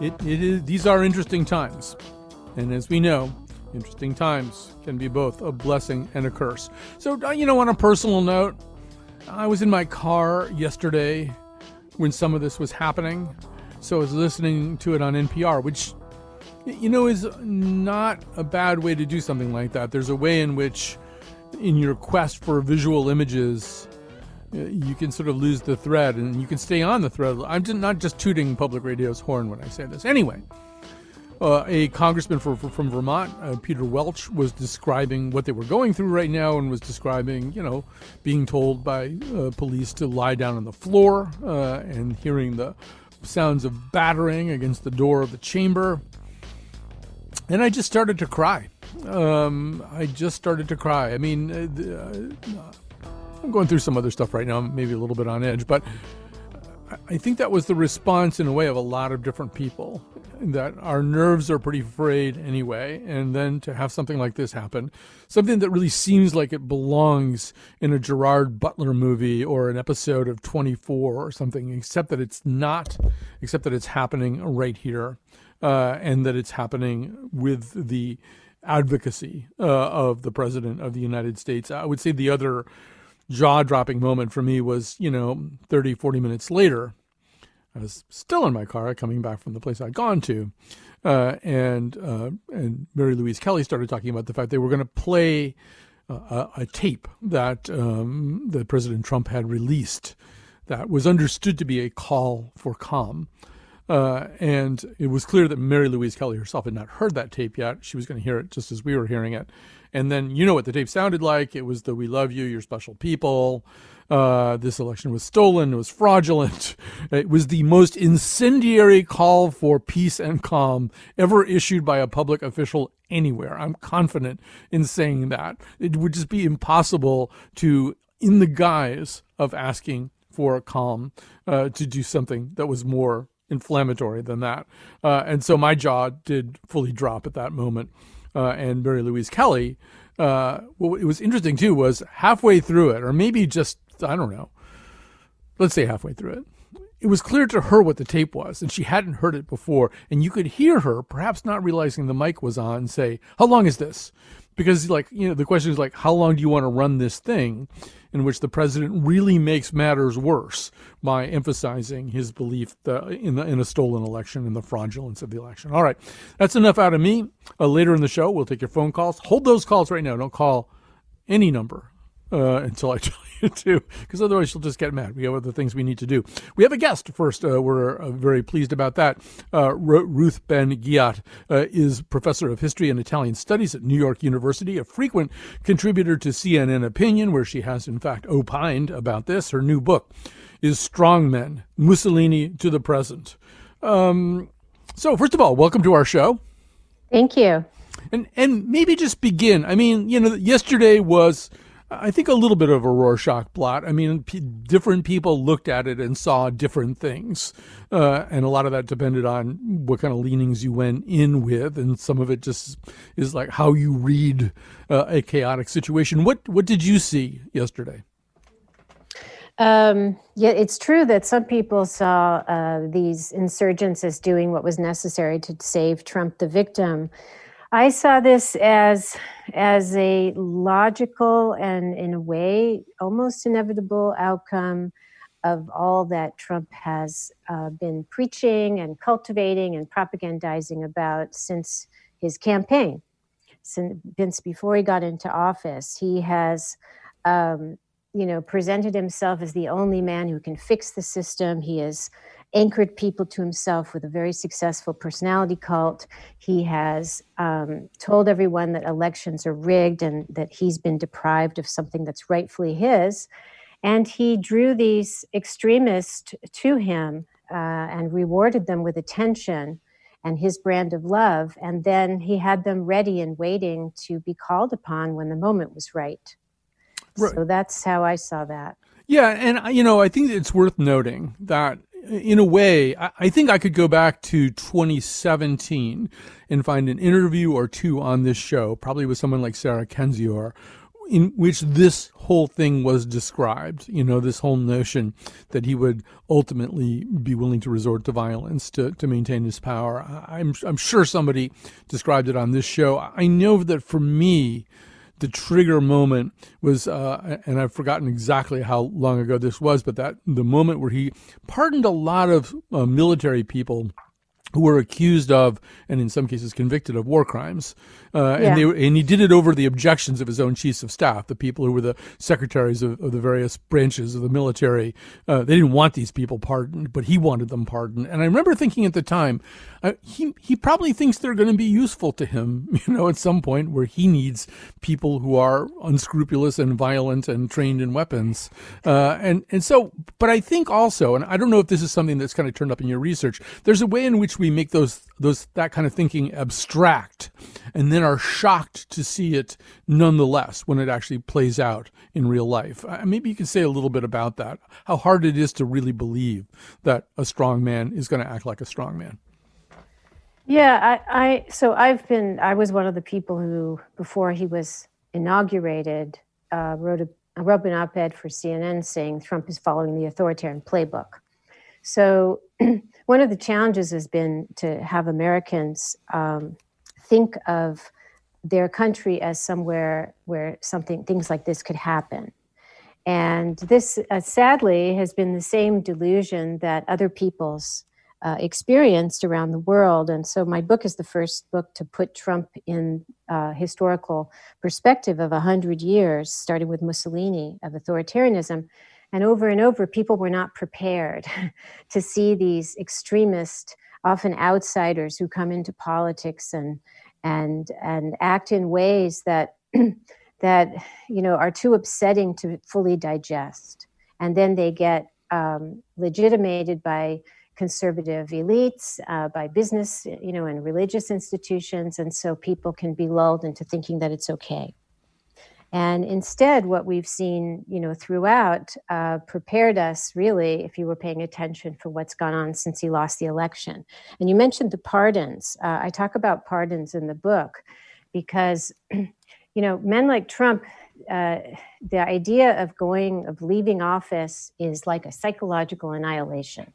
it, it is, these are interesting times. And as we know, interesting times can be both a blessing and a curse. So, uh, you know, on a personal note, I was in my car yesterday when some of this was happening. So I was listening to it on NPR, which, you know, is not a bad way to do something like that. There's a way in which, in your quest for visual images, you can sort of lose the thread and you can stay on the thread. I'm just not just tooting public radio's horn when I say this. Anyway, uh, a congressman for, for, from Vermont, uh, Peter Welch, was describing what they were going through right now and was describing, you know, being told by uh, police to lie down on the floor uh, and hearing the sounds of battering against the door of the chamber. And I just started to cry. Um, I just started to cry. I mean, uh, uh, I'm going through some other stuff right now, maybe a little bit on edge, but I think that was the response in a way of a lot of different people. That our nerves are pretty frayed anyway, and then to have something like this happen, something that really seems like it belongs in a Gerard Butler movie or an episode of 24 or something, except that it's not, except that it's happening right here, uh, and that it's happening with the advocacy uh, of the President of the United States. I would say the other jaw dropping moment for me was, you know, 30, 40 minutes later. I was still in my car coming back from the place I'd gone to. Uh, and uh, and Mary Louise Kelly started talking about the fact they were going to play uh, a, tape that um, that President Trump had released that was understood to be a call for calm. Uh, and it was clear that Mary Louise Kelly herself had not heard that tape yet. She was going to hear it just as we were hearing it. And then you know what the tape sounded like. It was the "We love you, you're special people." Uh, this election was stolen. It was fraudulent. It was the most incendiary call for peace and calm ever issued by a public official anywhere. I'm confident in saying that. It would just be impossible to, in the guise of asking for calm, uh, to do something that was more inflammatory than that. Uh, and so my jaw did fully drop at that moment uh, and Mary Louise Kelly. Uh, what it was interesting too was halfway through it, or maybe just I don't know, let's say halfway through it, it was clear to her what the tape was, and she hadn't heard it before. And you could hear her, perhaps not realizing the mic was on, say, "How long is this?" Because like you know, the question is like, "How long do you want to run this thing?" In which the president really makes matters worse by emphasizing his belief in, the, in a stolen election and the fraudulence of the election. All right, that's enough out of me. Uh, later in the show, we'll take your phone calls. Hold those calls right now. Don't call any number uh, until I tell you to, because otherwise you'll just get mad. We have other things we need to do. We have a guest first. Uh, we're uh, very pleased about that. Uh, Ruth Ben-Ghiat uh, is professor of history and Italian studies at New York University, a frequent contributor to CNN Opinion, where she has in fact opined about this. Her new book is Strongmen: Mussolini to the Present. Um, so, first of all, welcome to our show. Thank you. And and maybe just begin. I mean, you know, yesterday was I think a little bit of a Rorschach blot. I mean, p- different people looked at it and saw different things, uh, and a lot of that depended on what kind of leanings you went in with, and some of it just is like how you read uh, a chaotic situation. What what did you see yesterday? Um, yeah, it's true that some people saw uh, these insurgents as doing what was necessary to save Trump, the victim. I saw this as as a logical and in a way almost inevitable outcome of all that Trump has uh, been preaching and cultivating and propagandizing about since his campaign. Since before he got into office, he has, um, you know, presented himself as the only man who can fix the system. He has anchored people to himself with a very successful personality cult. He has um, told everyone that elections are rigged and that he's been deprived of something that's rightfully his. And he drew these extremists to him uh, and rewarded them with attention and his brand of love. And then he had them ready and waiting to be called upon when the moment was right. right. So that's how I saw that. Yeah. And, you know, I think it's worth noting that in a way, I think I could go back to 2017 and find an interview or two on this show, probably with someone like Sarah Kendzior, in which this whole thing was described. You know, this whole notion that he would ultimately be willing to resort to violence to, to maintain his power. I'm, I'm sure somebody described it on this show. I know that for me, the trigger moment was, uh, and I've forgotten exactly how long ago this was, but that the moment where he pardoned a lot of uh, military people who were accused of, and in some cases convicted of war crimes. Uh, yeah. and, they, and he did it over the objections of his own chiefs of staff, the people who were the secretaries of, of the various branches of the military. Uh, they didn't want these people pardoned, but he wanted them pardoned. And I remember thinking at the time, uh, he he probably thinks they're going to be useful to him, you know, at some point where he needs people who are unscrupulous and violent and trained in weapons. Uh, and and so, but I think also, and I don't know if this is something that's kind of turned up in your research. There's a way in which we make those those that kind of thinking abstract, and then are shocked to see it nonetheless when it actually plays out in real life. Uh, maybe you can say a little bit about that. How hard it is to really believe that a strong man is going to act like a strong man. Yeah, I, I so I've been I was one of the people who before he was inaugurated uh, wrote a wrote an op-ed for CNN saying Trump is following the authoritarian playbook. So one of the challenges has been to have Americans um, think of their country as somewhere where something things like this could happen. And this, uh, sadly, has been the same delusion that other people's uh, experienced around the world. And so my book is the first book to put Trump in uh, historical perspective of 100 years, starting with Mussolini, of authoritarianism. And over and over, people were not prepared to see these extremist, often outsiders who come into politics and, and, and act in ways that, that you know, are too upsetting to fully digest. And then they get um, legitimated by conservative elites, uh, by business, you know, and religious institutions, and so people can be lulled into thinking that it's okay. And instead, what we've seen, you know, throughout, uh, prepared us really, if you were paying attention, for what's gone on since he lost the election. And you mentioned the pardons. Uh, I talk about pardons in the book because, you know, men like Trump. Uh, the idea of going of leaving office is like a psychological annihilation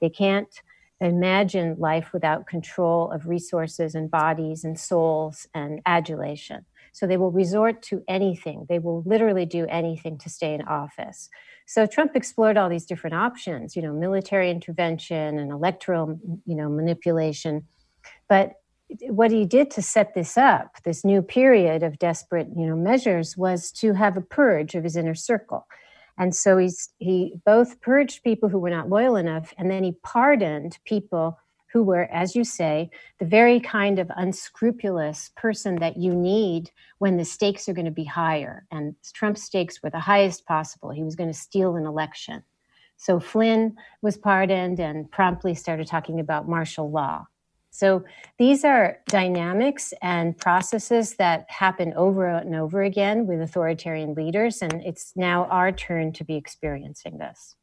they can't imagine life without control of resources and bodies and souls and adulation. So they will resort to anything. They will literally do anything to stay in office. So Trump explored all these different options, you know, military intervention and electoral, you know, manipulation. But what he did to set this up, this new period of desperate, you know, measures was to have a purge of his inner circle. And so he's he both purged people who were not loyal enough, and then he pardoned people who were, as you say, the very kind of unscrupulous person that you need when the stakes are going to be higher. And Trump's stakes were the highest possible. He was going to steal an election. So Flynn was pardoned and promptly started talking about martial law. So these are dynamics and processes that happen over and over again with authoritarian leaders, and it's now our turn to be experiencing this.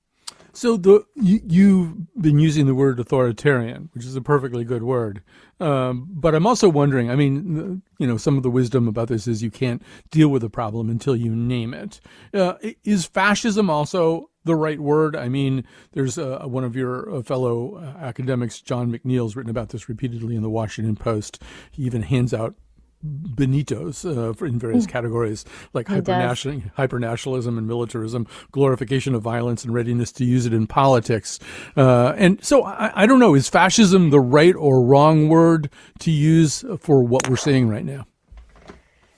So the you, have been using the word authoritarian, which is a perfectly good word, um, but I'm also wondering. I mean, you know, some of the wisdom about this is you can't deal with a problem until you name it. Uh, is fascism also the right word? I mean, there's uh, one of your uh, fellow uh, academics, John McNeill's written about this repeatedly in the Washington Post. He even hands out Benitos uh, in various mm. categories like hypernational, hypernationalism and militarism, glorification of violence, and readiness to use it in politics. Uh, and so I, I, don't know, is fascism the right or wrong word to use for what we're seeing right now?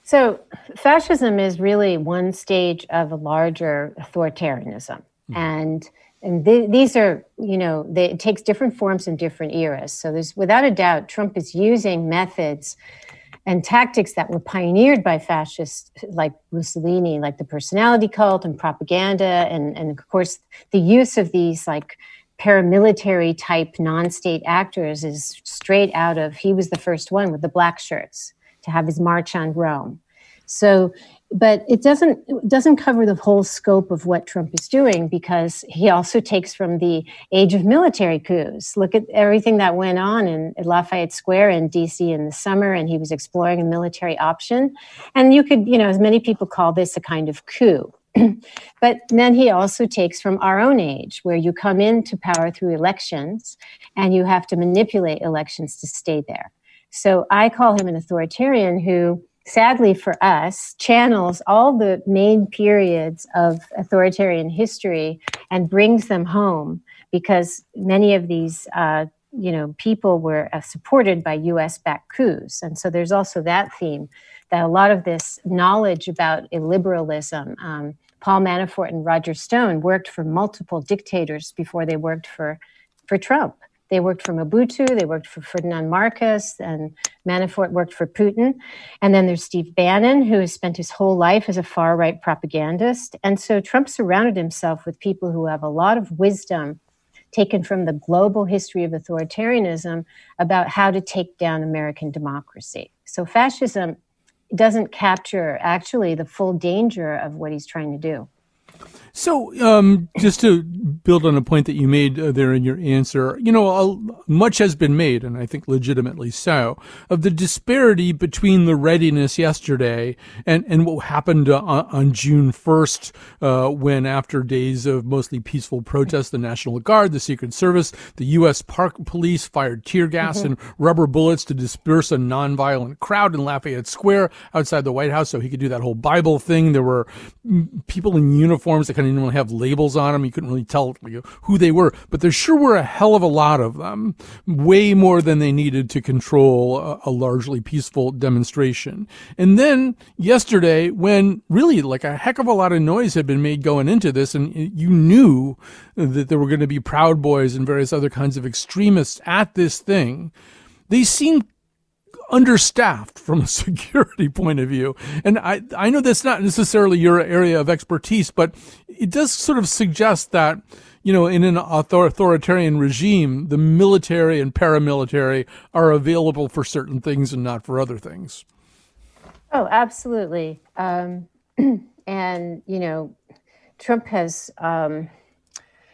So, fascism is really one stage of a larger authoritarianism. Mm. And and th- these are, you know, they, it takes different forms in different eras. So there's without a doubt, Trump is using methods and tactics that were pioneered by fascists like Mussolini, like the personality cult and propaganda, and, and of course the use of these like paramilitary type non-state actors is straight out of he was the first one with the black shirts to have his march on Rome. So but it doesn't it doesn't cover the whole scope of what Trump is doing because he also takes from the age of military coups. Look at everything that went on in Lafayette Square in D.C. in the summer, and he was exploring a military option. And you could, you know, as many people call this a kind of coup. but then he also takes from our own age, where you come into power through elections and you have to manipulate elections to stay there. So I call him an authoritarian who sadly for us, channels all the main periods of authoritarian history and brings them home because many of these, uh, you know, people were uh, supported by U.S.-backed coups, and so there's also that theme that a lot of this knowledge about illiberalism. Um, Paul Manafort and Roger Stone worked for multiple dictators before they worked for for Trump. They worked for Mobutu, they worked for Ferdinand Marcos, and Manafort worked for Putin. And then there's Steve Bannon, who has spent his whole life as a far right propagandist. And so Trump surrounded himself with people who have a lot of wisdom taken from the global history of authoritarianism about how to take down American democracy. So fascism doesn't capture actually the full danger of what he's trying to do. So, um, just to build on a point that you made uh, there in your answer, you know, much has been made, and I think legitimately so, of the disparity between the readiness yesterday and, and what happened uh, on June 1st, uh, when after days of mostly peaceful protests, the National Guard, the Secret Service, the U.S. Park Police fired tear gas mm-hmm. and rubber bullets to disperse a nonviolent crowd in Lafayette Square outside the White House so he could do that whole Bible thing. There were people in uniforms that kind of didn't really have labels on them. You couldn't really tell who they were, but there sure were a hell of a lot of them, way more than they needed to control a, a largely peaceful demonstration. And then yesterday, when really like a heck of a lot of noise had been made going into this, and you knew that there were going to be Proud Boys and various other kinds of extremists at this thing, they seemed understaffed from a security point of view. And I, I know that's not necessarily your area of expertise, but it does sort of suggest that, you know, in an author- authoritarian regime, the military and paramilitary are available for certain things and not for other things. Oh, absolutely. Um, and, you know, Trump has um,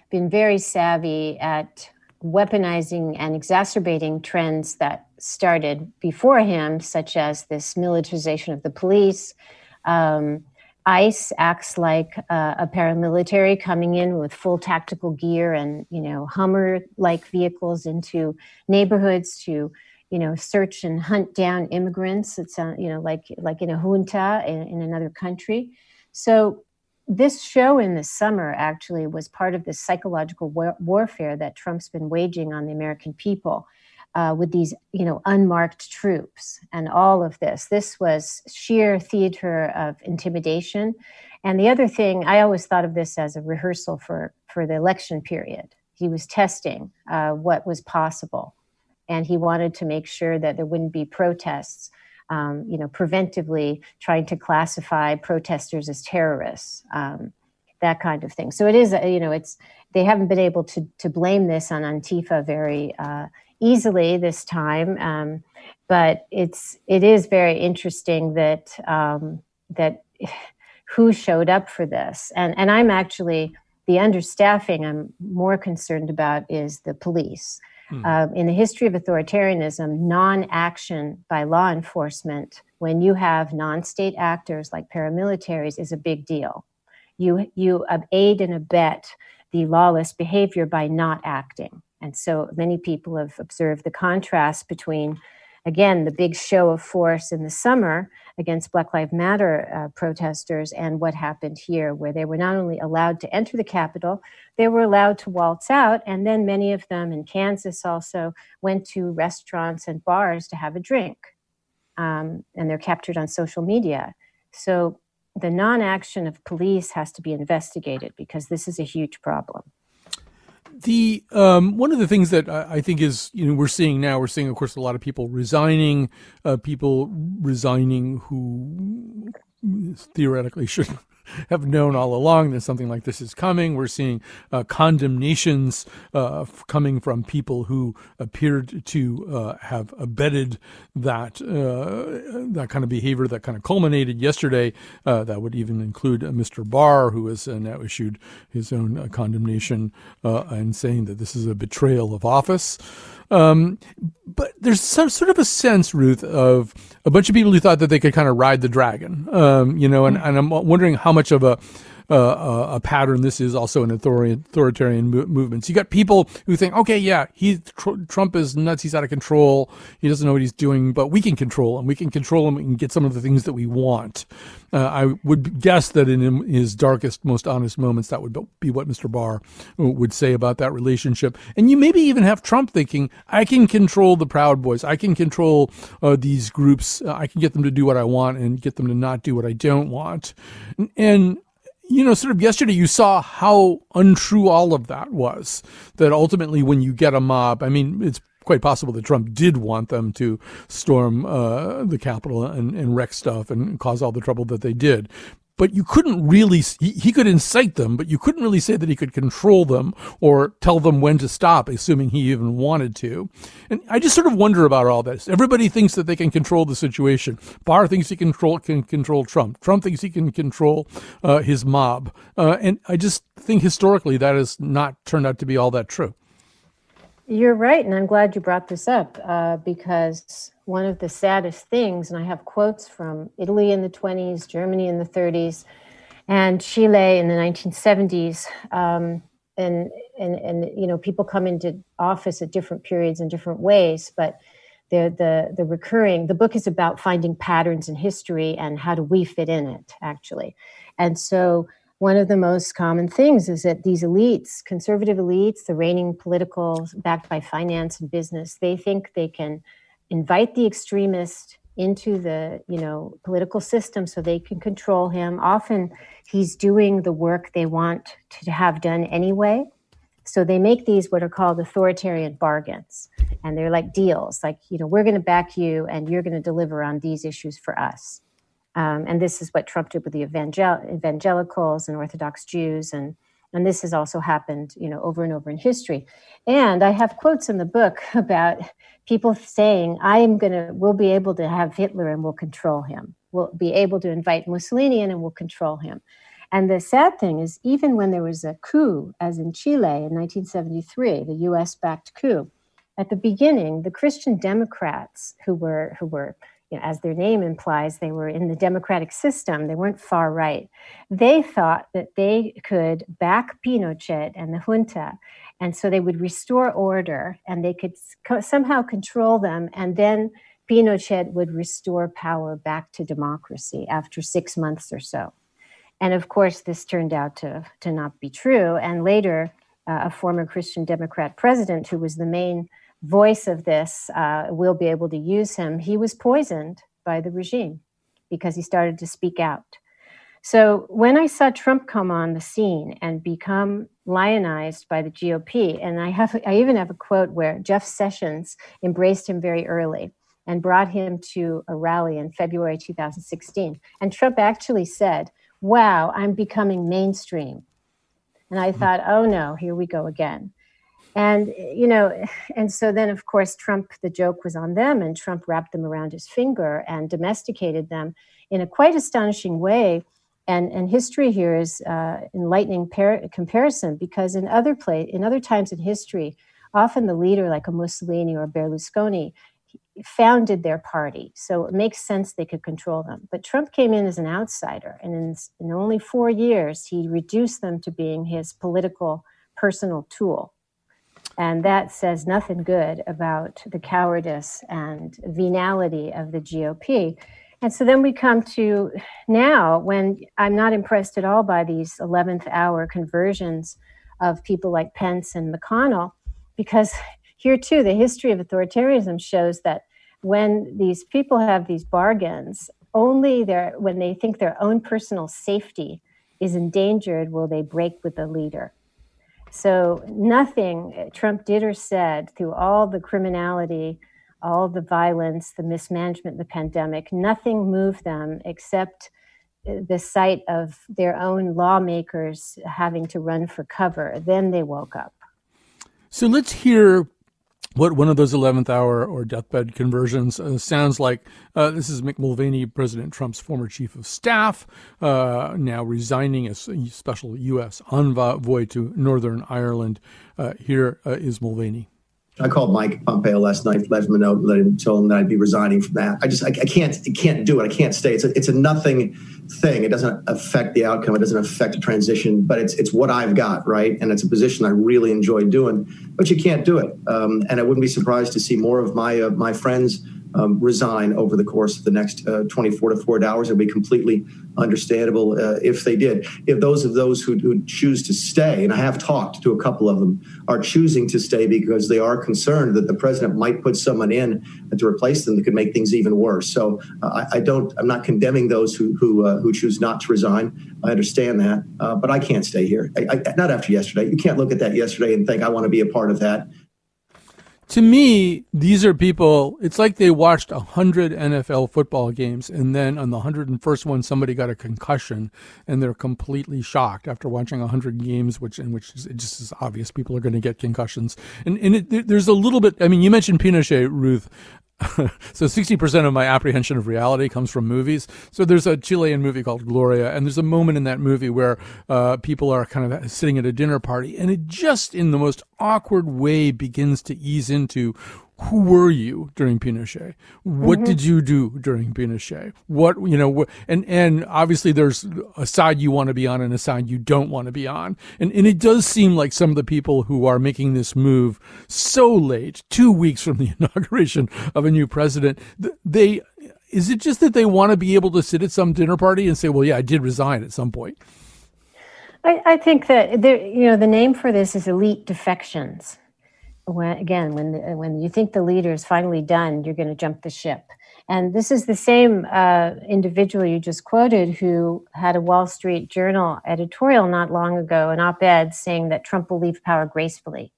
been very savvy at weaponizing and exacerbating trends that started before him, such as this militarization of the police. Um, ICE acts like uh, a paramilitary coming in with full tactical gear and you know Hummer-like vehicles into neighborhoods to you know search and hunt down immigrants. It's uh, you know like like in a junta in, in another country. So this show in the summer actually was part of this psychological war- warfare that Trump's been waging on the American people uh, with these, you know, unmarked troops and all of this. This was sheer theater of intimidation. And the other thing, I always thought of this as a rehearsal for for the election period. He was testing uh, what was possible, and he wanted to make sure that there wouldn't be protests um, you know, preventively trying to classify protesters as terrorists, um, that kind of thing. So it is, you know, it's they haven't been able to to blame this on Antifa very uh, easily this time, um, but it's it is very interesting that um, that who showed up for this, and and I'm actually the understaffing I'm more concerned about is the police. Hmm. Uh, in the history of authoritarianism, non action by law enforcement, when you have non state actors like paramilitaries, is a big deal. You, you aid and abet the lawless behavior by not acting. And so many people have observed the contrast between again, the big show of force in the summer against Black Lives Matter uh, protesters and what happened here, where they were not only allowed to enter the Capitol, they were allowed to waltz out. And then many of them in Kansas also went to restaurants and bars to have a drink. Um, and they're captured on social media. So the non action of police has to be investigated because this is a huge problem. The um, one of the things that I think is you know we're seeing now we're seeing of course a lot of people resigning, uh, people resigning who theoretically should have known all along that something like this is coming. We're seeing uh, condemnations uh, f- coming from people who appeared to uh, have abetted that uh, that kind of behavior that kind of culminated yesterday. Uh, that would even include uh, Mr. Barr, who has now issued his own condemnation and saying that this is a betrayal of office. Um, but there's some sort of a sense, Ruth, of a bunch of people who thought that they could kind of ride the dragon, um, you know, and, and I'm wondering how much of a uh, a pattern this is also in authoritarian movements. You got people who think, okay, yeah, he tr- Trump is nuts, he's out of control, he doesn't know what he's doing, but we can control him. We can control him and get some of the things that we want. Uh, I would guess that in his darkest, most honest moments, that would be what Mr. Barr would say about that relationship. And you maybe even have Trump thinking, I can control the Proud Boys. I can control uh, these groups. Uh, I can get them to do what I want and get them to not do what I don't want. And you know, sort of yesterday, you saw how untrue all of that was. That ultimately, when you get a mob, I mean, it's quite possible that Trump did want them to storm uh, the Capitol and, and wreck stuff and cause all the trouble that they did but you couldn't really he, he, could incite them but you couldn't really say that he could control them or tell them when to stop assuming he even wanted to. And i just sort of wonder about all this. Everybody thinks that they can control the situation. Barr thinks he control can control trump. Trump thinks he can control uh, his mob. Uh, and i just think historically that has not turned out to be all that true you're right and i'm glad you brought this up uh, because one of the saddest things, and I have quotes from Italy in the 20s, Germany in the 30s, and Chile in the 1970s. Um, and, and, and, you know, people come into office at different periods in different ways, but the, the, the recurring, the book is about finding patterns in history and how do we fit in it, actually. And so one of the most common things is that these elites, conservative elites, the reigning political, backed by finance and business, they think they can invite the extremist into the you know political system so they can control him. Often he's doing the work they want to have done anyway. So they make these what are called authoritarian bargains. And they're like deals like you know we're going to back you and you're going to deliver on these issues for us um, and this is what trump did with the evangel- evangelicals and orthodox jews. And and this has also happened you know over and over in history. And i have quotes in the book about people saying i am to we'll be able to have hitler and we'll control him. We'll be able to invite mussolini in and we'll control him. And the sad thing is even when there was a coup as in chile in 1973 the us backed coup at the beginning the christian democrats who were who were you know, as their name implies, they were in the democratic system. They weren't far right. They thought that they could back Pinochet and the junta. And so they would restore order and they could somehow control them. And then Pinochet would restore power back to democracy after six months or so. And of course, this turned out to, to not be true. And later, uh, a former Christian Democrat president who was the main voice of this uh, will be able to use him. He was poisoned by the regime because he started to speak out. So when I saw Trump come on the scene and become lionized by the GOP, and I have I even have a quote where Jeff Sessions embraced him very early and brought him to a rally in February 2016. And Trump actually said, Wow, I'm becoming mainstream. And I thought, oh no, here we go again and you know and so then of course trump the joke was on them and trump wrapped them around his finger and domesticated them in a quite astonishing way. And and history here is uh, enlightening par- comparison because in other place in other times in history often the leader like a mussolini or berlusconi founded their party so it makes sense they could control them. But trump came in as an outsider and in, in only four years he reduced them to being his political personal tool and that says nothing good about the cowardice and venality of the GOP. And so then we come to now when I'm not impressed at all by these 11th hour conversions of people like Pence and McConnell, because here too, the history of authoritarianism shows that when these people have these bargains, only their, when they think their own personal safety is endangered will they break with the leader. So nothing eh, Trump did or said through all the criminality, all the violence, the mismanagement, the pandemic, nothing moved them except eh, the sight of their own lawmakers having to run for cover. Then they woke up. So let's hear what one of those 11th hour or deathbed conversions uh, sounds like. Uh, this is Mick Mulvaney, President Trump's former chief of staff, uh, now resigning as special U.S. envoy to Northern Ireland. Uh, here uh, is Mulvaney. I called Mike Pompeo last night, left him a note, let him tell him that I'd be resigning from that. I just, I, I can't, I can't do it. I can't stay. It's a, it's a nothing thing. It doesn't affect the outcome. It doesn't affect the transition, but it's, it's what I've got, right? And it's a position I really enjoy doing, but you can't do it. Um, and I wouldn't be surprised to see more of my, uh, my friends um, resign over the course of the next uh, 24 to 48 hours. It would be completely understandable uh, if they did. If those of those who, who, choose to stay, and I have talked to a couple of them, are choosing to stay because they are concerned that the president might put someone in to replace them that could make things even worse. So uh, I, I, don't. I'm not condemning those who who, uh, who choose not to resign. I understand that, uh, but I can't stay here. I, I, not after yesterday. You can't look at that yesterday and think I want to be a part of that to me, these are people, it's like they watched 100 NFL football games and then on the 101st one, somebody got a concussion and they're completely shocked after watching 100 games, which, in which it just is obvious people are going to get concussions. And, and it, there's a little bit, I mean, you mentioned Pinochet, Ruth. so 60% of my apprehension of reality comes from movies. So there's a Chilean movie called Gloria, and there's a moment in that movie where uh, people are kind of sitting at a dinner party, and it just in the most awkward way begins to ease into who were you during Pinochet? What mm-hmm. did you do during Pinochet? What you know, and and obviously there's a side you want to be on and a side you don't want to be on, and and it does seem like some of the people who are making this move so late, two weeks from the inauguration of a new president, they is it just that they want to be able to sit at some dinner party and say, well, yeah, I did resign at some point. I, I think that there, you know the name for this is elite defections when again when the, when you think the leader is finally done you're going to jump the ship and this is the same uh, individual you just quoted who had a wall street journal editorial not long ago an op-ed saying that trump will leave power gracefully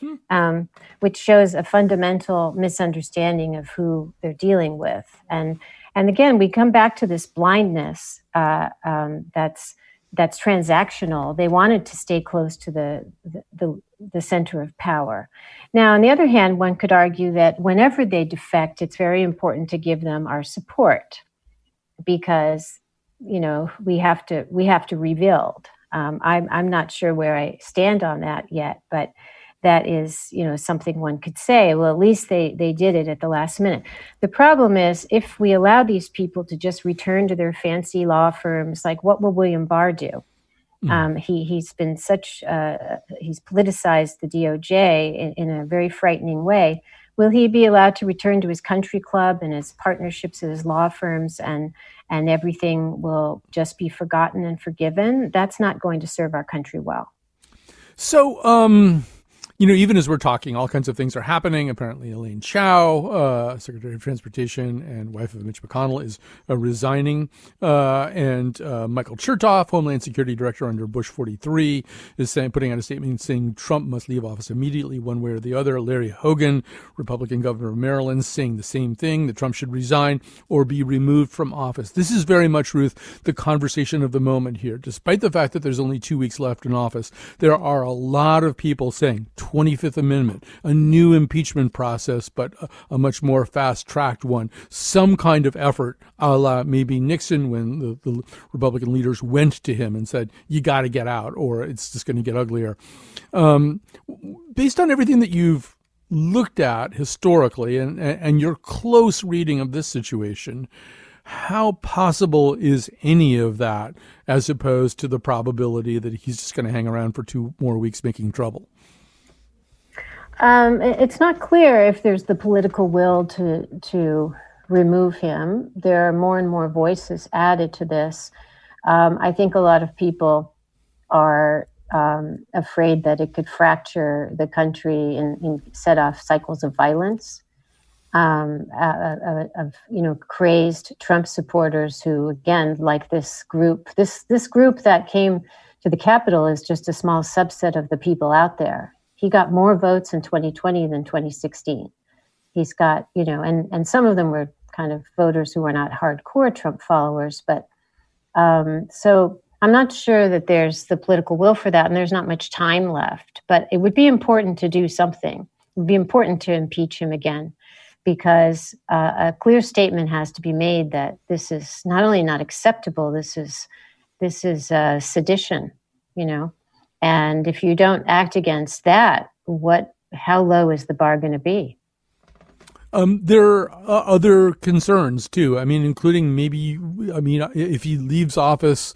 hmm. um, which shows a fundamental misunderstanding of who they're dealing with and and again we come back to this blindness uh, um, that's that's transactional. They wanted to stay close to the, the, the, center of power. Now, on the other hand, one could argue that whenever they defect, it's very important to give them our support because, you know, we have to we have to rebuild. Um, I'm I'm not sure where I stand on that yet, but that is you know something one could say. Well at least they they did it at the last minute. The problem is if we allow these people to just return to their fancy law firms like what will william barr do? Mm. um, he he's been such uh, he's politicized the doj in, in a very frightening way. Will he be allowed to return to his country club and his partnerships at his law firms and and everything will just be forgotten and forgiven? That's not going to serve our country well. So um you know, even as we're talking, all kinds of things are happening. Apparently, Elaine Chao, uh, Secretary of Transportation and wife of Mitch McConnell, is uh, resigning. Uh, and uh, Michael Chertoff, Homeland Security Director under Bush 43, is saying, putting out a statement saying Trump must leave office immediately, one way or the other. Larry Hogan, Republican governor of Maryland, saying the same thing that Trump should resign or be removed from office. This is very much, Ruth, the conversation of the moment here. Despite the fact that there's only two weeks left in office, there are a lot of people saying, 25th Amendment, a new impeachment process, but a, a much more fast tracked one, some kind of effort, a la maybe Nixon when the, the Republican leaders went to him and said, you got to get out or it's just going to get uglier. Um, based on everything that you've looked at historically and, and your close reading of this situation, how possible is any of that as opposed to the probability that he's just going to hang around for two more weeks making trouble? Um, it's not clear if there's the political will to to remove him. There are more and more voices added to this. Um, I think a lot of people are um, afraid that it could fracture the country and, and set off cycles of violence. Um, uh, of you know crazed Trump supporters who again like this group this this group that came to the Capitol is just a small subset of the people out there he got more votes in 2020 than 2016. He's got, you know, and, and some of them were kind of voters who were not hardcore Trump followers, but Um, so I'm not sure that there's the political will for that, and there's not much time left. But it would be important to do something. It would be important to impeach him again, because uh, a clear statement has to be made that this is not only not acceptable. This is this is uh, sedition, you know. And if you don't act against that, what? How low is the bar going to be? Um, there are uh, other concerns too. I mean, including maybe, I mean, if he leaves office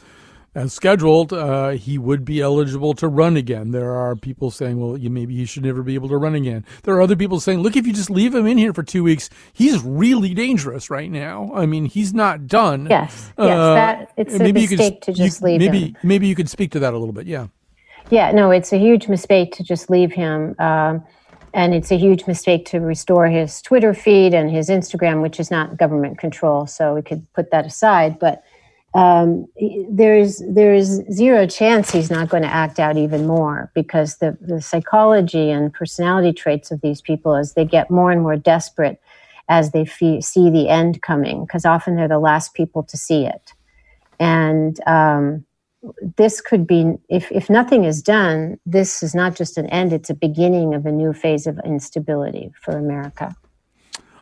as scheduled, uh, he would be eligible to run again. There are people saying, well, maybe he should never be able to run again. There are other people saying, look, if you just leave him in here for two weeks, he's really dangerous right now. I mean, he's not done. Yes, yes, uh, that, it's a maybe mistake could, to just you, leave maybe, him. Maybe you could speak to that a little bit. Yeah. Yeah, no, it's a huge mistake to just leave him. Um, and it's a huge mistake to restore his Twitter feed and his Instagram, which is not government control. So we could put that aside. But um, there is there is zero chance he's not going to act out even more because the, the psychology and personality traits of these people as they get more and more desperate as they see the end coming because often they're the last people to see it and um, this could be if, if nothing is done this is not just an end it's a beginning of a new phase of instability for america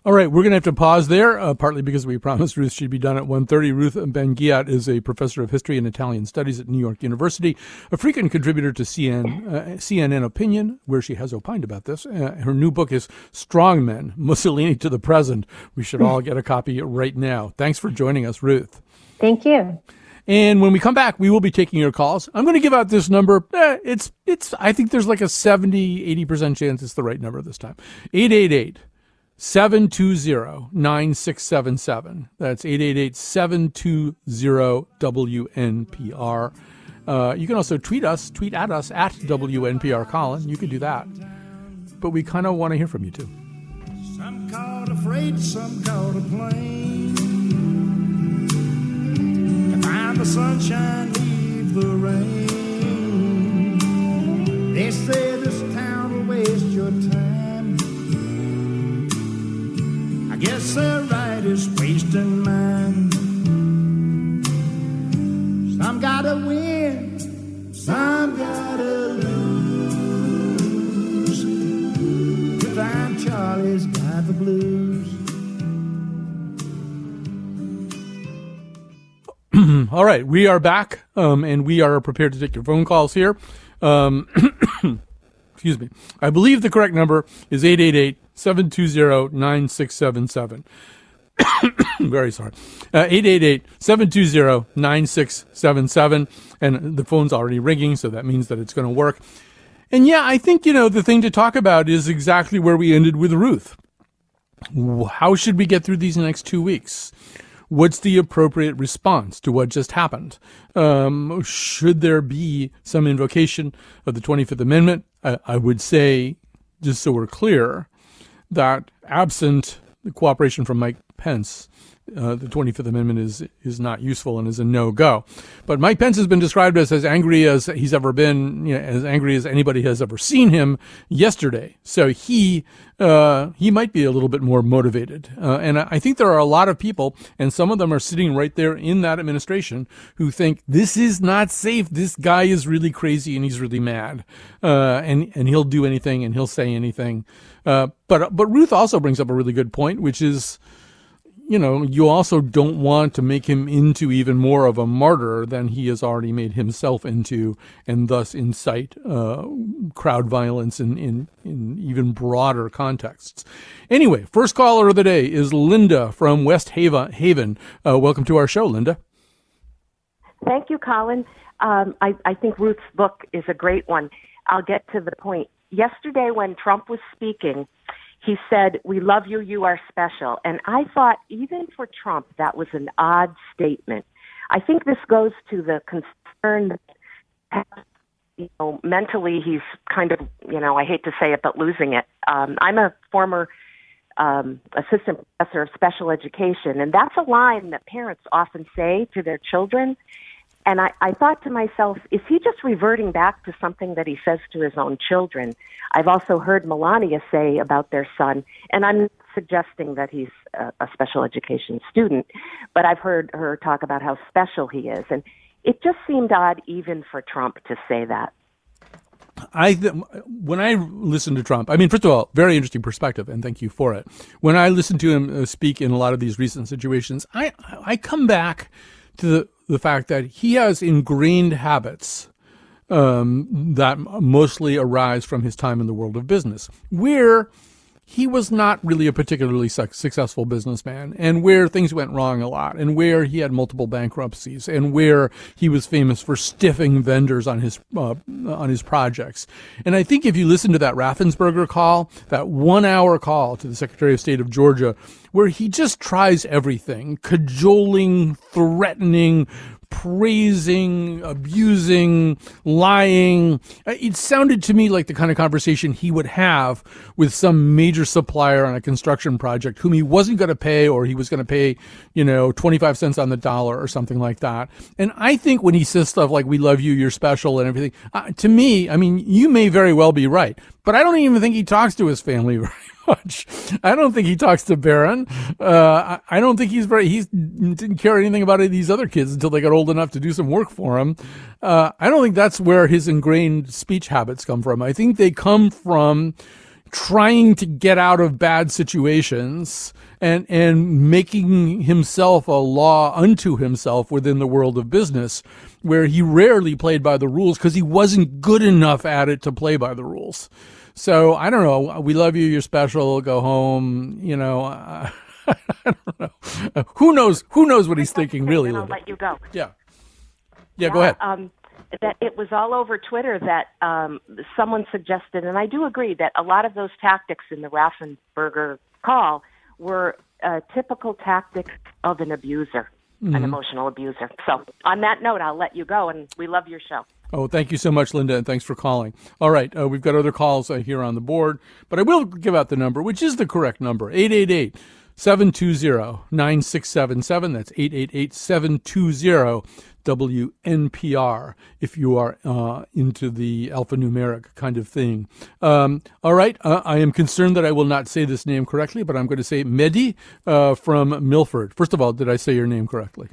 all right, we're going to have to pause there, uh, partly because we promised Ruth she'd be done at 1.30. Ruth Ben-Ghiat is a professor of history and Italian studies at New York University, a frequent contributor to CN, uh, CNN Opinion, where she has opined about this. Uh, her new book is Strongmen, Mussolini to the Present. We should all get a copy right now. Thanks for joining us, Ruth. Thank you. And when we come back, we will be taking your calls. I'm going to give out this number. Eh, it's, it's, I think there's like a 70, 80% chance it's the right number this time. 888 720 9677. That's 888 720 WNPR. Uh, you can also tweet us, tweet at us at WNPR Colin. You can do that. But we kind of want to hear from you too. Some called afraid, some a plane. The sunshine, leave the rain. They say this town will waste your time. I guess they're right is wasting mine. Some gotta win, some gotta lose. Divine Charlie's got the blues. All right, we are back, um, and we are prepared to take your phone calls here. Um, excuse me. I believe the correct number is 888 720 9677. Very sorry. Uh, 888 720 9677. And the phone's already ringing, so that means that it's going to work. And yeah, I think, you know, the thing to talk about is exactly where we ended with Ruth. How should we get through these next two weeks? What's the appropriate response to what just happened? Um, should there be some invocation of the 25th Amendment? I, I would say, just so we're clear, that absent the cooperation from Mike Pence, uh, the 25th Amendment is is not useful and is a no go. But Mike Pence has been described as as angry as he's ever been, you know, as angry as anybody has ever seen him yesterday. So he uh, he might be a little bit more motivated. Uh, and I think there are a lot of people, and some of them are sitting right there in that administration, who think this is not safe. This guy is really crazy and he's really mad, uh, and and he'll do anything and he'll say anything. Uh, but but Ruth also brings up a really good point, which is, you know, you also don't want to make him into even more of a martyr than he has already made himself into, and thus incite uh, crowd violence in, in in even broader contexts. Anyway, first caller of the day is Linda from West Haven. Uh, welcome to our show, Linda. Thank you, Colin. Um, I, I think Ruth's book is a great one. I'll get to the point yesterday when Trump was speaking, he said, We love you, you are special. And I thought, even for Trump, that was an odd statement. I think this goes to the concern that, you know, mentally he's kind of, you know, I hate to say it, but losing it. Um, I'm a former um, assistant professor of special education, and that's a line that parents often say to their children And I, I thought to myself, is he just reverting back to something that he says to his own children? I've also heard Melania say about their son, and I'm suggesting that he's a, a special education student, but I've heard her talk about how special he is. And it just seemed odd even for Trump to say that. I th- when I listen to Trump, I mean, first of all, very interesting perspective, and thank you for it. When I listen to him uh, speak in a lot of these recent situations, I I come back to the, the fact that he has ingrained habits um, that mostly arise from his time in the world of business, where he was not really a particularly su- successful businessman and where things went wrong a lot and where he had multiple bankruptcies and where he was famous for stiffing vendors on his uh, on his projects. And I think if you listen to that Raffensperger call, that 1-hour call to the Secretary of State of Georgia where he just tries everything, cajoling, threatening, praising, abusing, lying. Uh, it sounded to me like the kind of conversation he would have with some major supplier on a construction project whom he wasn't going to pay or he was going to pay, you know, 25 cents on the dollar or something like that. And I think when he says stuff like, we love you, you're special and everything, uh, to me, I mean, you may very well be right, but I don't even think he talks to his family very much. I don't think he talks to Barron. Uh, I, don't think he's very, he didn't care anything about any of these other kids until they got old enough to do some work for him. Uh, I don't think that's where his ingrained speech habits come from. I think they come from trying to get out of bad situations and and making himself a law unto himself within the world of business where he rarely played by the rules because he wasn't good enough at it to play by the rules so I don't know. We love you. You're special. Go home. You know. Uh, I don't know. Uh, who knows? Who knows what he's thinking? Really. I'll let you go. Yeah. Yeah. yeah go ahead. Um, that it was all over Twitter that um, someone suggested, and I do agree that a lot of those tactics in the Raffensperger call were a typical tactic of an abuser, mm-hmm. an emotional abuser. So, on that note, I'll let you go, and we love your show. Oh, thank you so much, Linda, and thanks for calling. All right, uh, we've got other calls uh, here on the board, but I will give out the number, which is the correct number 888 720 9677. That's 888 720 WNPR if you are uh, into the alphanumeric kind of thing. Um, all right, uh, I am concerned that I will not say this name correctly, but I'm going to say Mehdi uh, from Milford. First of all, did I say your name correctly?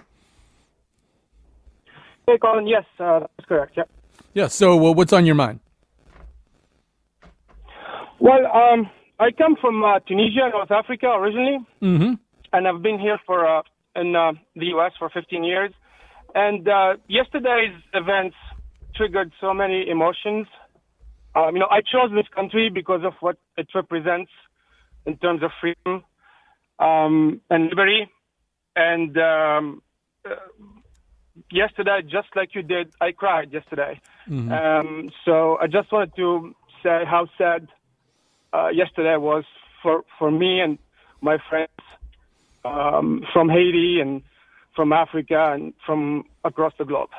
Hey, Colin. Yes, uh, that's correct. Yeah. Yeah. So, well, what's on your mind? Well, um, I come from uh, Tunisia, North Africa, originally, mm-hmm. and I've been here for uh, in uh, the U.S. for 15 years. And uh, yesterday's events triggered so many emotions. Um, you know, I chose this country because of what it represents in terms of freedom um, and liberty. And um, uh, yesterday, just like you did, I cried yesterday. Mm-hmm. Um, so I just wanted to say how sad uh, yesterday was for, for me and my friends um, from Haiti and from Africa and from across the globe.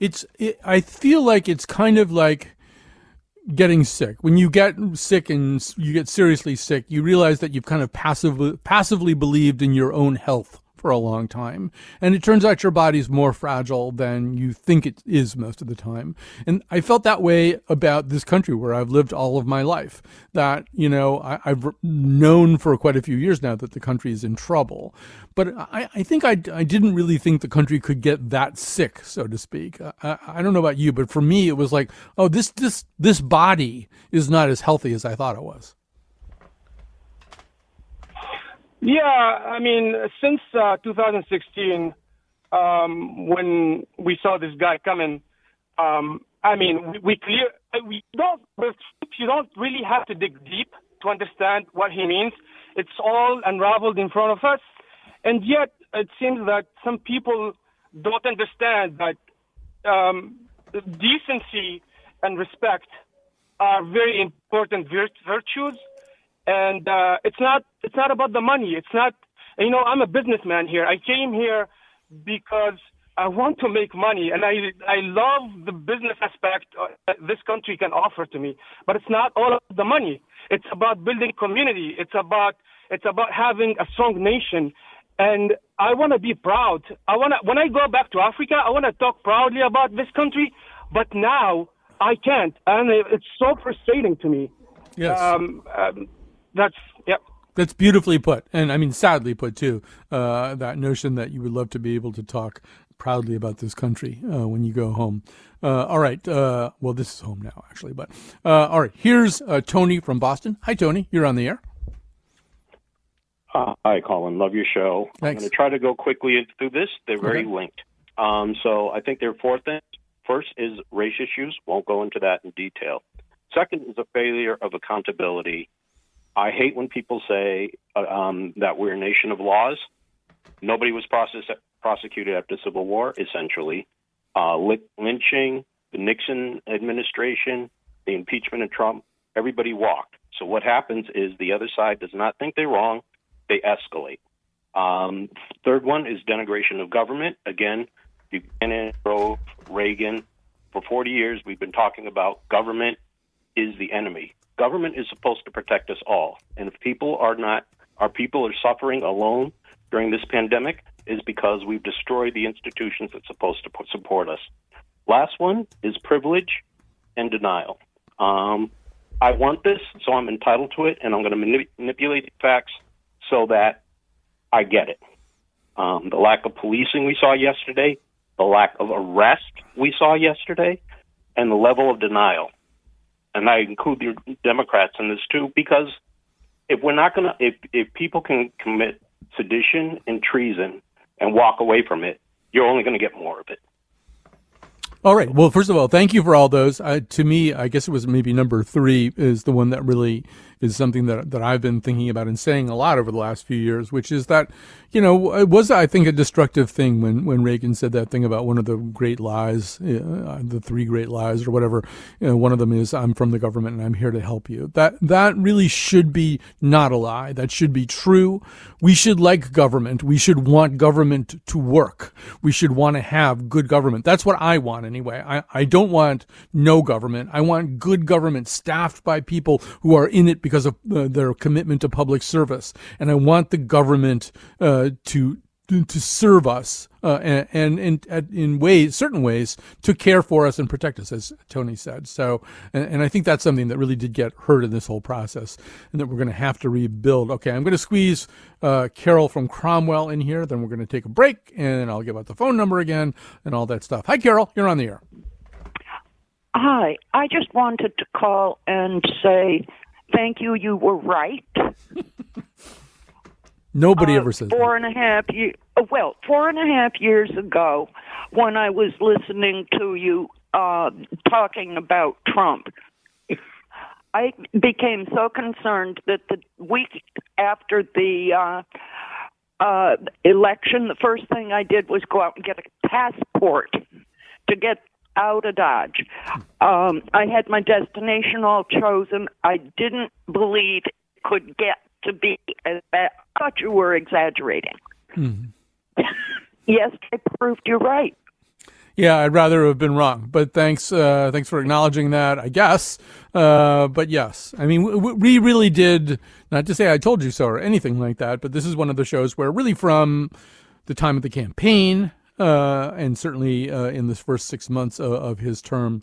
It's. It, I feel like it's kind of like getting sick. When you get sick and you get seriously sick, you realize that you've kind of passively passively believed in your own health for a long time. And it turns out your body's more fragile than you think it is most of the time. And I felt that way about this country where I've lived all of my life. That, you know, I, have known for quite a few years now that the country is in trouble. But I, I think I, I didn't really think the country could get that sick, so to speak. I, I don't know about you, but for me, it was like, oh, this, this, this body is not as healthy as I thought it was. Yeah, I mean, since uh, 2016, um, when we saw this guy coming, um, I mean, we, we clear we don't you don't really have to dig deep to understand what he means. It's all unraveled in front of us, and yet it seems that some people don't understand that um, decency and respect are very important virtues and uh, it's not it's not about the money. It's not you know I'm a businessman here. I came here because I want to make money, and I I love the business aspect that this country can offer to me. But it's not all about the money. It's about building community. It's about it's about having a strong nation. And I want to be proud. I want to when I go back to Africa, I want to talk proudly about this country. But now I can't, and it's so frustrating to me. Yes. Um, um, that's yeah. That's beautifully put, and I mean sadly put too. Uh, that notion that you would love to be able to talk proudly about this country uh, when you go home. Uh, all right. Uh, well, this is home now, actually. But uh, all right. Here's uh, Tony from Boston. Hi, Tony. You're on the air. hi, Colin. Love your show. Thanks. I'm going to try to go quickly through this. They're very Okay. linked. Um, so I think there are four things. First is race issues. Won't go into that in detail. Second is a failure of accountability. I hate when people say uh, um, that we're a nation of laws. Nobody was process- prosecuted after the Civil War, essentially. Uh, lynching, the Nixon administration, the impeachment of Trump, everybody walked. So what happens is the other side does not think they're wrong, they escalate. Um, third one is denigration of government. Again, Buchanan, Grove, Reagan. For 40 years, we've been talking about government is the enemy. Government is supposed to protect us all. And if people are not, our people are suffering alone during this pandemic, is because we've destroyed the institutions that's supposed to support us. Last one is privilege and denial. Um, I want this, so I'm entitled to it, and I'm going to manip- manipulate the facts so that I get it. Um, the lack of policing we saw yesterday, the lack of arrest we saw yesterday, and the level of denial. And I include the Democrats in this too, because if we're not going to, if, if people can commit sedition and treason and walk away from it, you're only going to get more of it. All right. Well, first of all, thank you for all those. Uh, to me, I guess it was maybe number three is the one that really is something that that I've been thinking about and saying a lot over the last few years, which is that, you know, it was I think a destructive thing when when Reagan said that thing about one of the great lies, uh, the three great lies or whatever. You know, one of them is I'm from the government and I'm here to help you. That that really should be not a lie. That should be true. We should like government. We should want government to work. We should want to have good government. That's what I want anyway. I, I don't want no government. I want good government staffed by people who are in it because of uh, their commitment to public service. And I want the government uh, to to serve us uh, and, and in, in ways, certain ways, to care for us and protect us, as Tony said. So, and, and I think that's something that really did get hurt in this whole process, and that we're going to have to rebuild. Okay, I'm going to squeeze uh, Carol from Cromwell in here. Then we're going to take a break, and I'll give out the phone number again and all that stuff. Hi, Carol. You're on the air. Hi, I just wanted to call and say thank you. You were right. Nobody Uh, ever says four that. and a half years. Well, four and a half years ago, when I was listening to you uh, talking about Trump, I became so concerned that the week after the uh, uh, election, the first thing I did was go out and get a passport to get out of Dodge. Um, I had my destination all chosen. I didn't believe it could get to be as bad. I thought you were exaggerating. yes, I proved you right. Yeah, I'd rather have been wrong, but thanks, uh, thanks for acknowledging that. I guess, uh, but yes, I mean, we, we really did. Not to say I told you so or anything like that, but this is one of the shows where, really, from the time of the campaign, uh, and certainly uh, in the first six months of, of his term,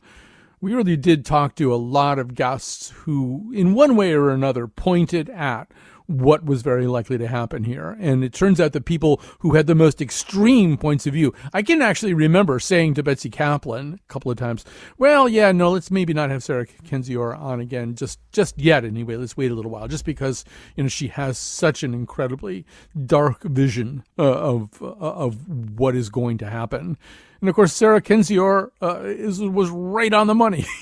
we really did talk to a lot of guests who, in one way or another, pointed at what was very likely to happen here. And it turns out that people who had the most extreme points of view, I can actually remember saying to Betsy Kaplan a couple of times, well, yeah, no, let's maybe not have Sarah Kendzior on again, just, just yet anyway. Let's wait a little while, just because, you know, she has such an incredibly dark vision uh, of, uh, of what is going to happen. And of course, Sarah Kendzior uh, is, was right on the money.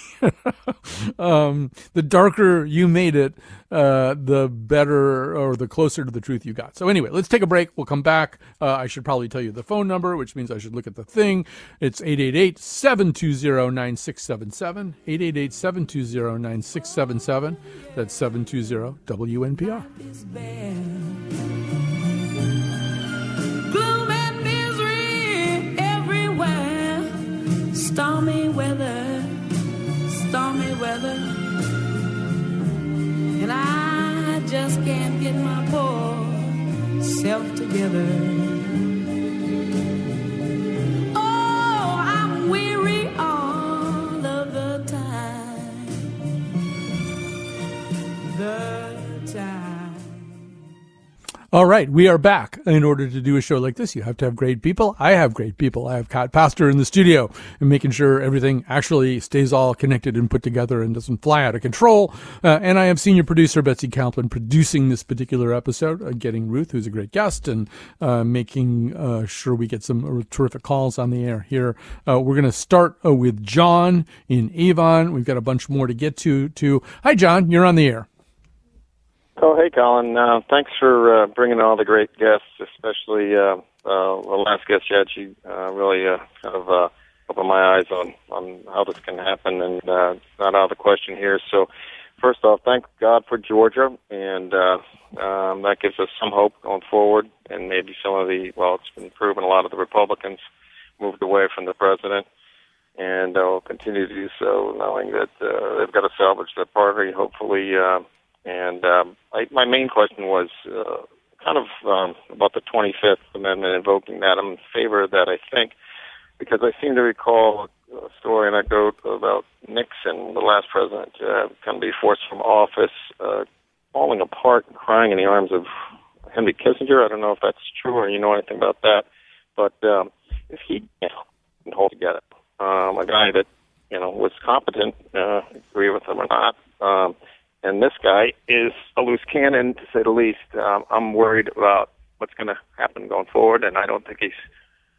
um, the darker you made it, uh, the better or the closer to the truth you got. So anyway, let's take a break. We'll come back. Uh, I should probably tell you the phone number, which means I should look at the thing. It's 888-720-9677. 888-720-9677. That's 720-WNPR. Gloom Stormy weather, stormy weather. And I just can't get my poor self together. All right, we are back. In order to do a show like this, you have to have great people. I have great people. I have Cat Pastor in the studio and making sure everything actually stays all connected and put together and doesn't fly out of control. Uh, and I have senior producer Betsy Kaplan producing this particular episode, uh, getting Ruth, who's a great guest, and uh, making uh, sure we get some terrific calls on the air here. Uh, we're going to start uh, with John in Avon. We've got a bunch more to get to. To hi, John, you're on the air. Oh, hey, Colin. Uh, thanks for uh, bringing all the great guests, especially uh, uh, the last guest you had. She uh, really uh, kind of uh, opened my eyes on, on how this can happen, and uh, not out of the question here. So, first off, thank God for Georgia, and uh, um, that gives us some hope going forward, and maybe some of the, well, it's been proven a lot of the Republicans moved away from the president and will continue to do so, knowing that uh, they've got to salvage their party, hopefully. Uh, and um, I, my main question was uh, kind of um, about the 25th Amendment, invoking that. I'm in favor of that, I think, because I seem to recall a story and anecdote about Nixon, the last president, uh, kind of be forced from office, uh, falling apart and crying in the arms of Henry Kissinger. I don't know if that's true or you know anything about that, but um, if he you know, can hold together, um, a guy that you know was competent, uh, agree with him or not. Um, and this guy is a loose cannon to say the least. Um, I'm worried about what's going to happen going forward, and I don't think he's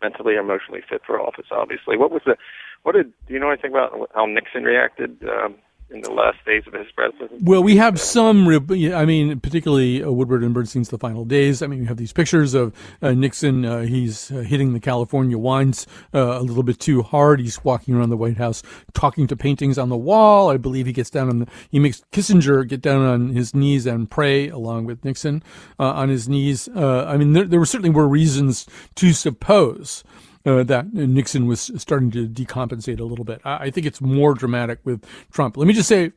mentally or emotionally fit for office. Obviously, what was the what did do you know anything about how Nixon reacted um, in the last days of his presidency? Well, we have some. I mean, particularly uh, Woodward and Bernstein's "The Final Days." I mean, we have these pictures of uh, Nixon. Uh, he's uh, hitting the California wines uh, a little bit too hard. He's walking around the White House, talking to paintings on the wall. I believe he gets down on the. He makes Kissinger get down on his knees and pray along with Nixon uh, on his knees. Uh, I mean, there, there certainly were reasons to suppose uh, that Nixon was starting to decompensate a little bit. I, I think it's more dramatic with Trump. Let me just say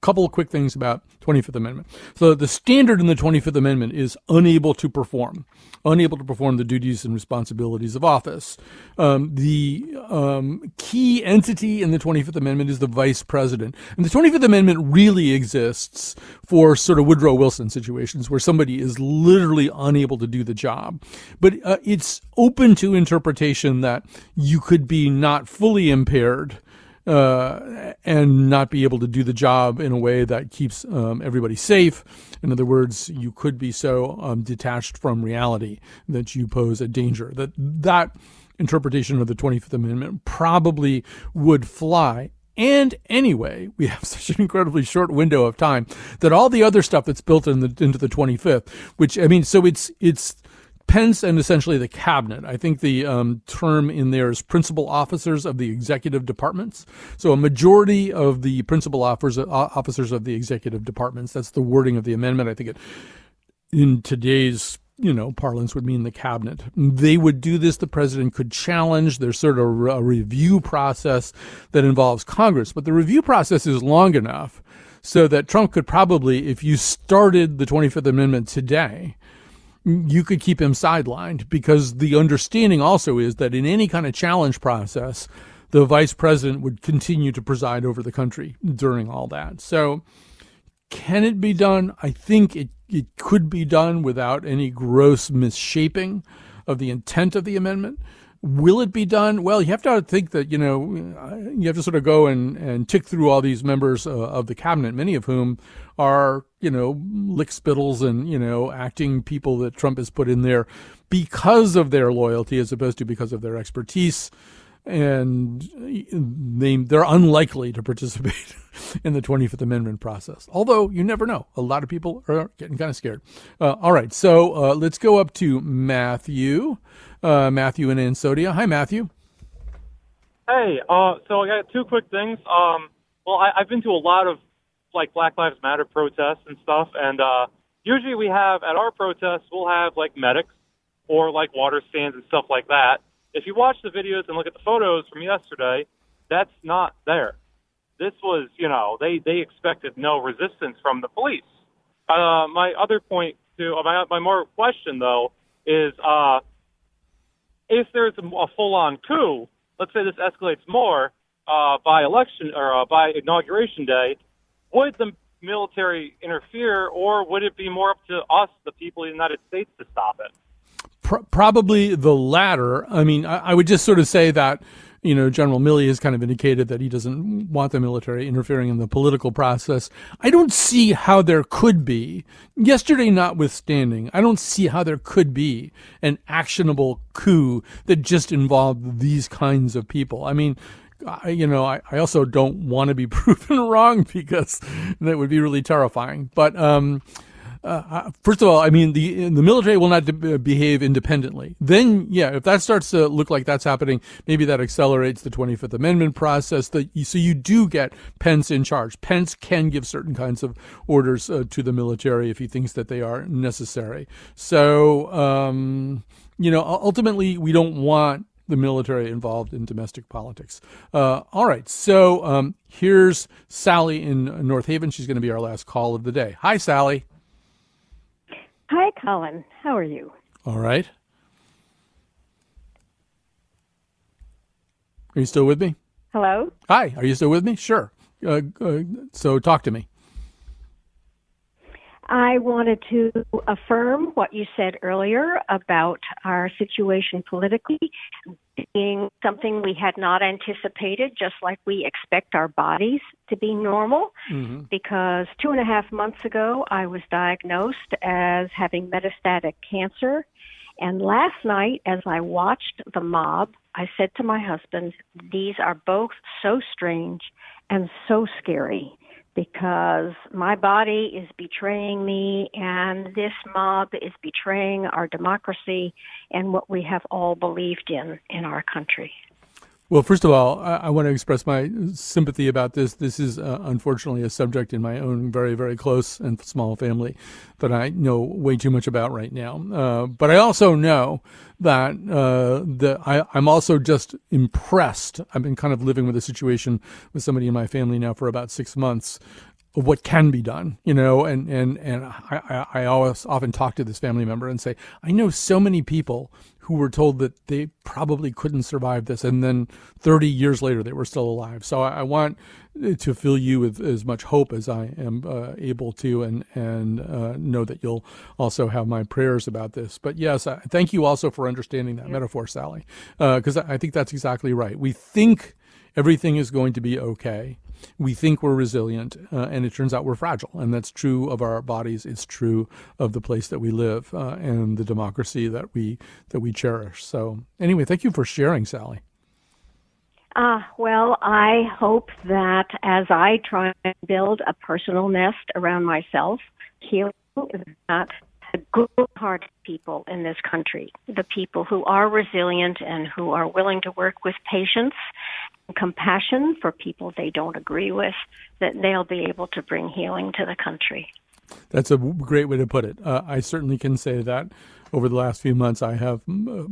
couple of quick things about 25th Amendment. So the standard in the 25th Amendment is unable to perform, unable to perform the duties and responsibilities of office. Um, the um, key entity in the 25th Amendment is the vice president. And the 25th Amendment really exists for sort of Woodrow Wilson situations where somebody is literally unable to do the job. But uh, it's open to interpretation that you could be not fully impaired uh, and not be able to do the job in a way that keeps um, everybody safe. In other words, you could be so um, detached from reality that you pose a danger. That that interpretation of the Twenty Fifth Amendment probably would fly. And anyway, we have such an incredibly short window of time that all the other stuff that's built in the, into the 25th, which I mean, so it's it's Pence and essentially the cabinet. I think the um, term in there is principal officers of the executive departments. So a majority of the principal officers, officers of the executive departments. That's the wording of the amendment. I think it in today's you know parlance would mean the cabinet. They would do this. The president could challenge. There's sort of a review process that involves Congress, but the review process is long enough so that Trump could probably, if you started the 25th Amendment today you could keep him sidelined because the understanding also is that in any kind of challenge process, the vice president would continue to preside over the country during all that. So, can it be done? I think it, it could be done without any gross misshaping of the intent of the amendment. Will it be done? Well, you have to think that, you know, you have to sort of go and, and tick through all these members uh, of the cabinet, many of whom are, you know, lickspittles and, you know, acting people that Trump has put in there because of their loyalty as opposed to because of their expertise. And they, they're unlikely to participate in the 25th Amendment process. Although you never know. A lot of people are getting kind of scared. Uh, all right. So uh, let's go up to Matthew. Uh, Matthew in Ansonia. Hi, Matthew. Hey, uh, so I got two quick things. Um, well, I, I've been to a lot of like Black Lives Matter protests and stuff, and uh, usually we have at our protests we'll have like medics or like water stands and stuff like that. If you watch the videos and look at the photos from yesterday, that's not there. This was, you know, they they expected no resistance from the police. Uh, my other point to uh, my my more question though is uh, if there's a, full-on coup, let's say this escalates more uh, by election or uh, by inauguration day, would the military interfere, or would it be more up to us, the people of the United States, to stop it? Pro- probably the latter. I mean, I, I would just sort of say that you know, General Milley has kind of indicated that he doesn't want the military interfering in the political process. I don't see how there could be, yesterday notwithstanding, I don't see how there could be an actionable coup that just involved these kinds of people. I mean, I, you know, I, I also don't want to be proven wrong because that would be really terrifying. But, um, uh, first of all, I mean the the military will not de- behave independently. Then, yeah, if that starts to look like that's happening, maybe that accelerates the Twenty Fifth Amendment process. So you do get Pence in charge. Pence can give certain kinds of orders uh, to the military if he thinks that they are necessary. So, um, you know, ultimately, we don't want the military involved in domestic politics. Uh, all right, so um, here's Sally in North Haven. She's going to be our last call of the day. Hi, Sally. Hi, Colin. How are you? All right. Are you still with me? Hello? Hi, are you still with me? Sure. Uh, uh, so talk to me. I wanted to affirm what you said earlier about our situation politically being something we had not anticipated, just like we expect our bodies to be normal. Mm-hmm. Because two and a half months ago, I was diagnosed as having metastatic cancer. And last night, as I watched the mob, I said to my husband, These are both so strange and so scary because my body is betraying me and this mob is betraying our democracy and what we have all believed in in our country. Well, first of all, I, I want to express my sympathy about this. This is uh, unfortunately a subject in my own very, very close and small family that I know way too much about right now. Uh, but I also know that uh, the, I, I'm also just impressed. I've been kind of living with a situation with somebody in my family now for about six months of what can be done, you know, and, and, and I, I always often talk to this family member and say, I know so many people who were told that they probably couldn't survive this. And then 30 years later, they were still alive. So I, I want to fill you with as much hope as I am uh, able to and, and uh, know that you'll also have my prayers about this. But yes, I, thank you also for understanding that yeah. metaphor, Sally, because uh, I think that's exactly right. We think everything is going to be okay we think we're resilient, uh, and it turns out we're fragile. And that's true of our bodies. It's true of the place that we live uh, and the democracy that we that we cherish. So, anyway, thank you for sharing, Sally. Uh, well, I hope that as I try and build a personal nest around myself, healing not the good-hearted people in this country, the people who are resilient and who are willing to work with patience and compassion for people they don't agree with, that they'll be able to bring healing to the country. That's a great way to put it. Uh, I certainly can say that over the last few months, I have uh,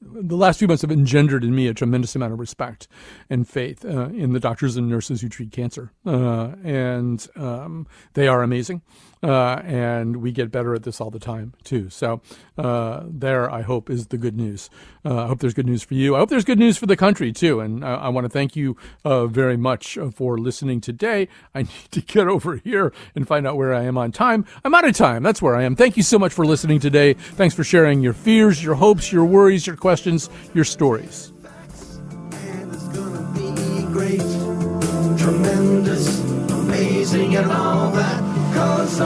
the last few months have engendered in me a tremendous amount of respect and faith uh, in the doctors and nurses who treat cancer, uh, and um, they are amazing uh, and we get better at this all the time too. So uh, there, I hope is the good news. Uh, I hope there's good news for you. I hope there's good news for the country too. And I, I want to thank you very much for listening today. I need to get over here and find out where I am on time. I'm out of time. That's where I am. Thank you so much for listening today. Thanks for sharing your fears, your hopes, your worries, your questions, your stories. Tremendous, amazing, and all that. Cause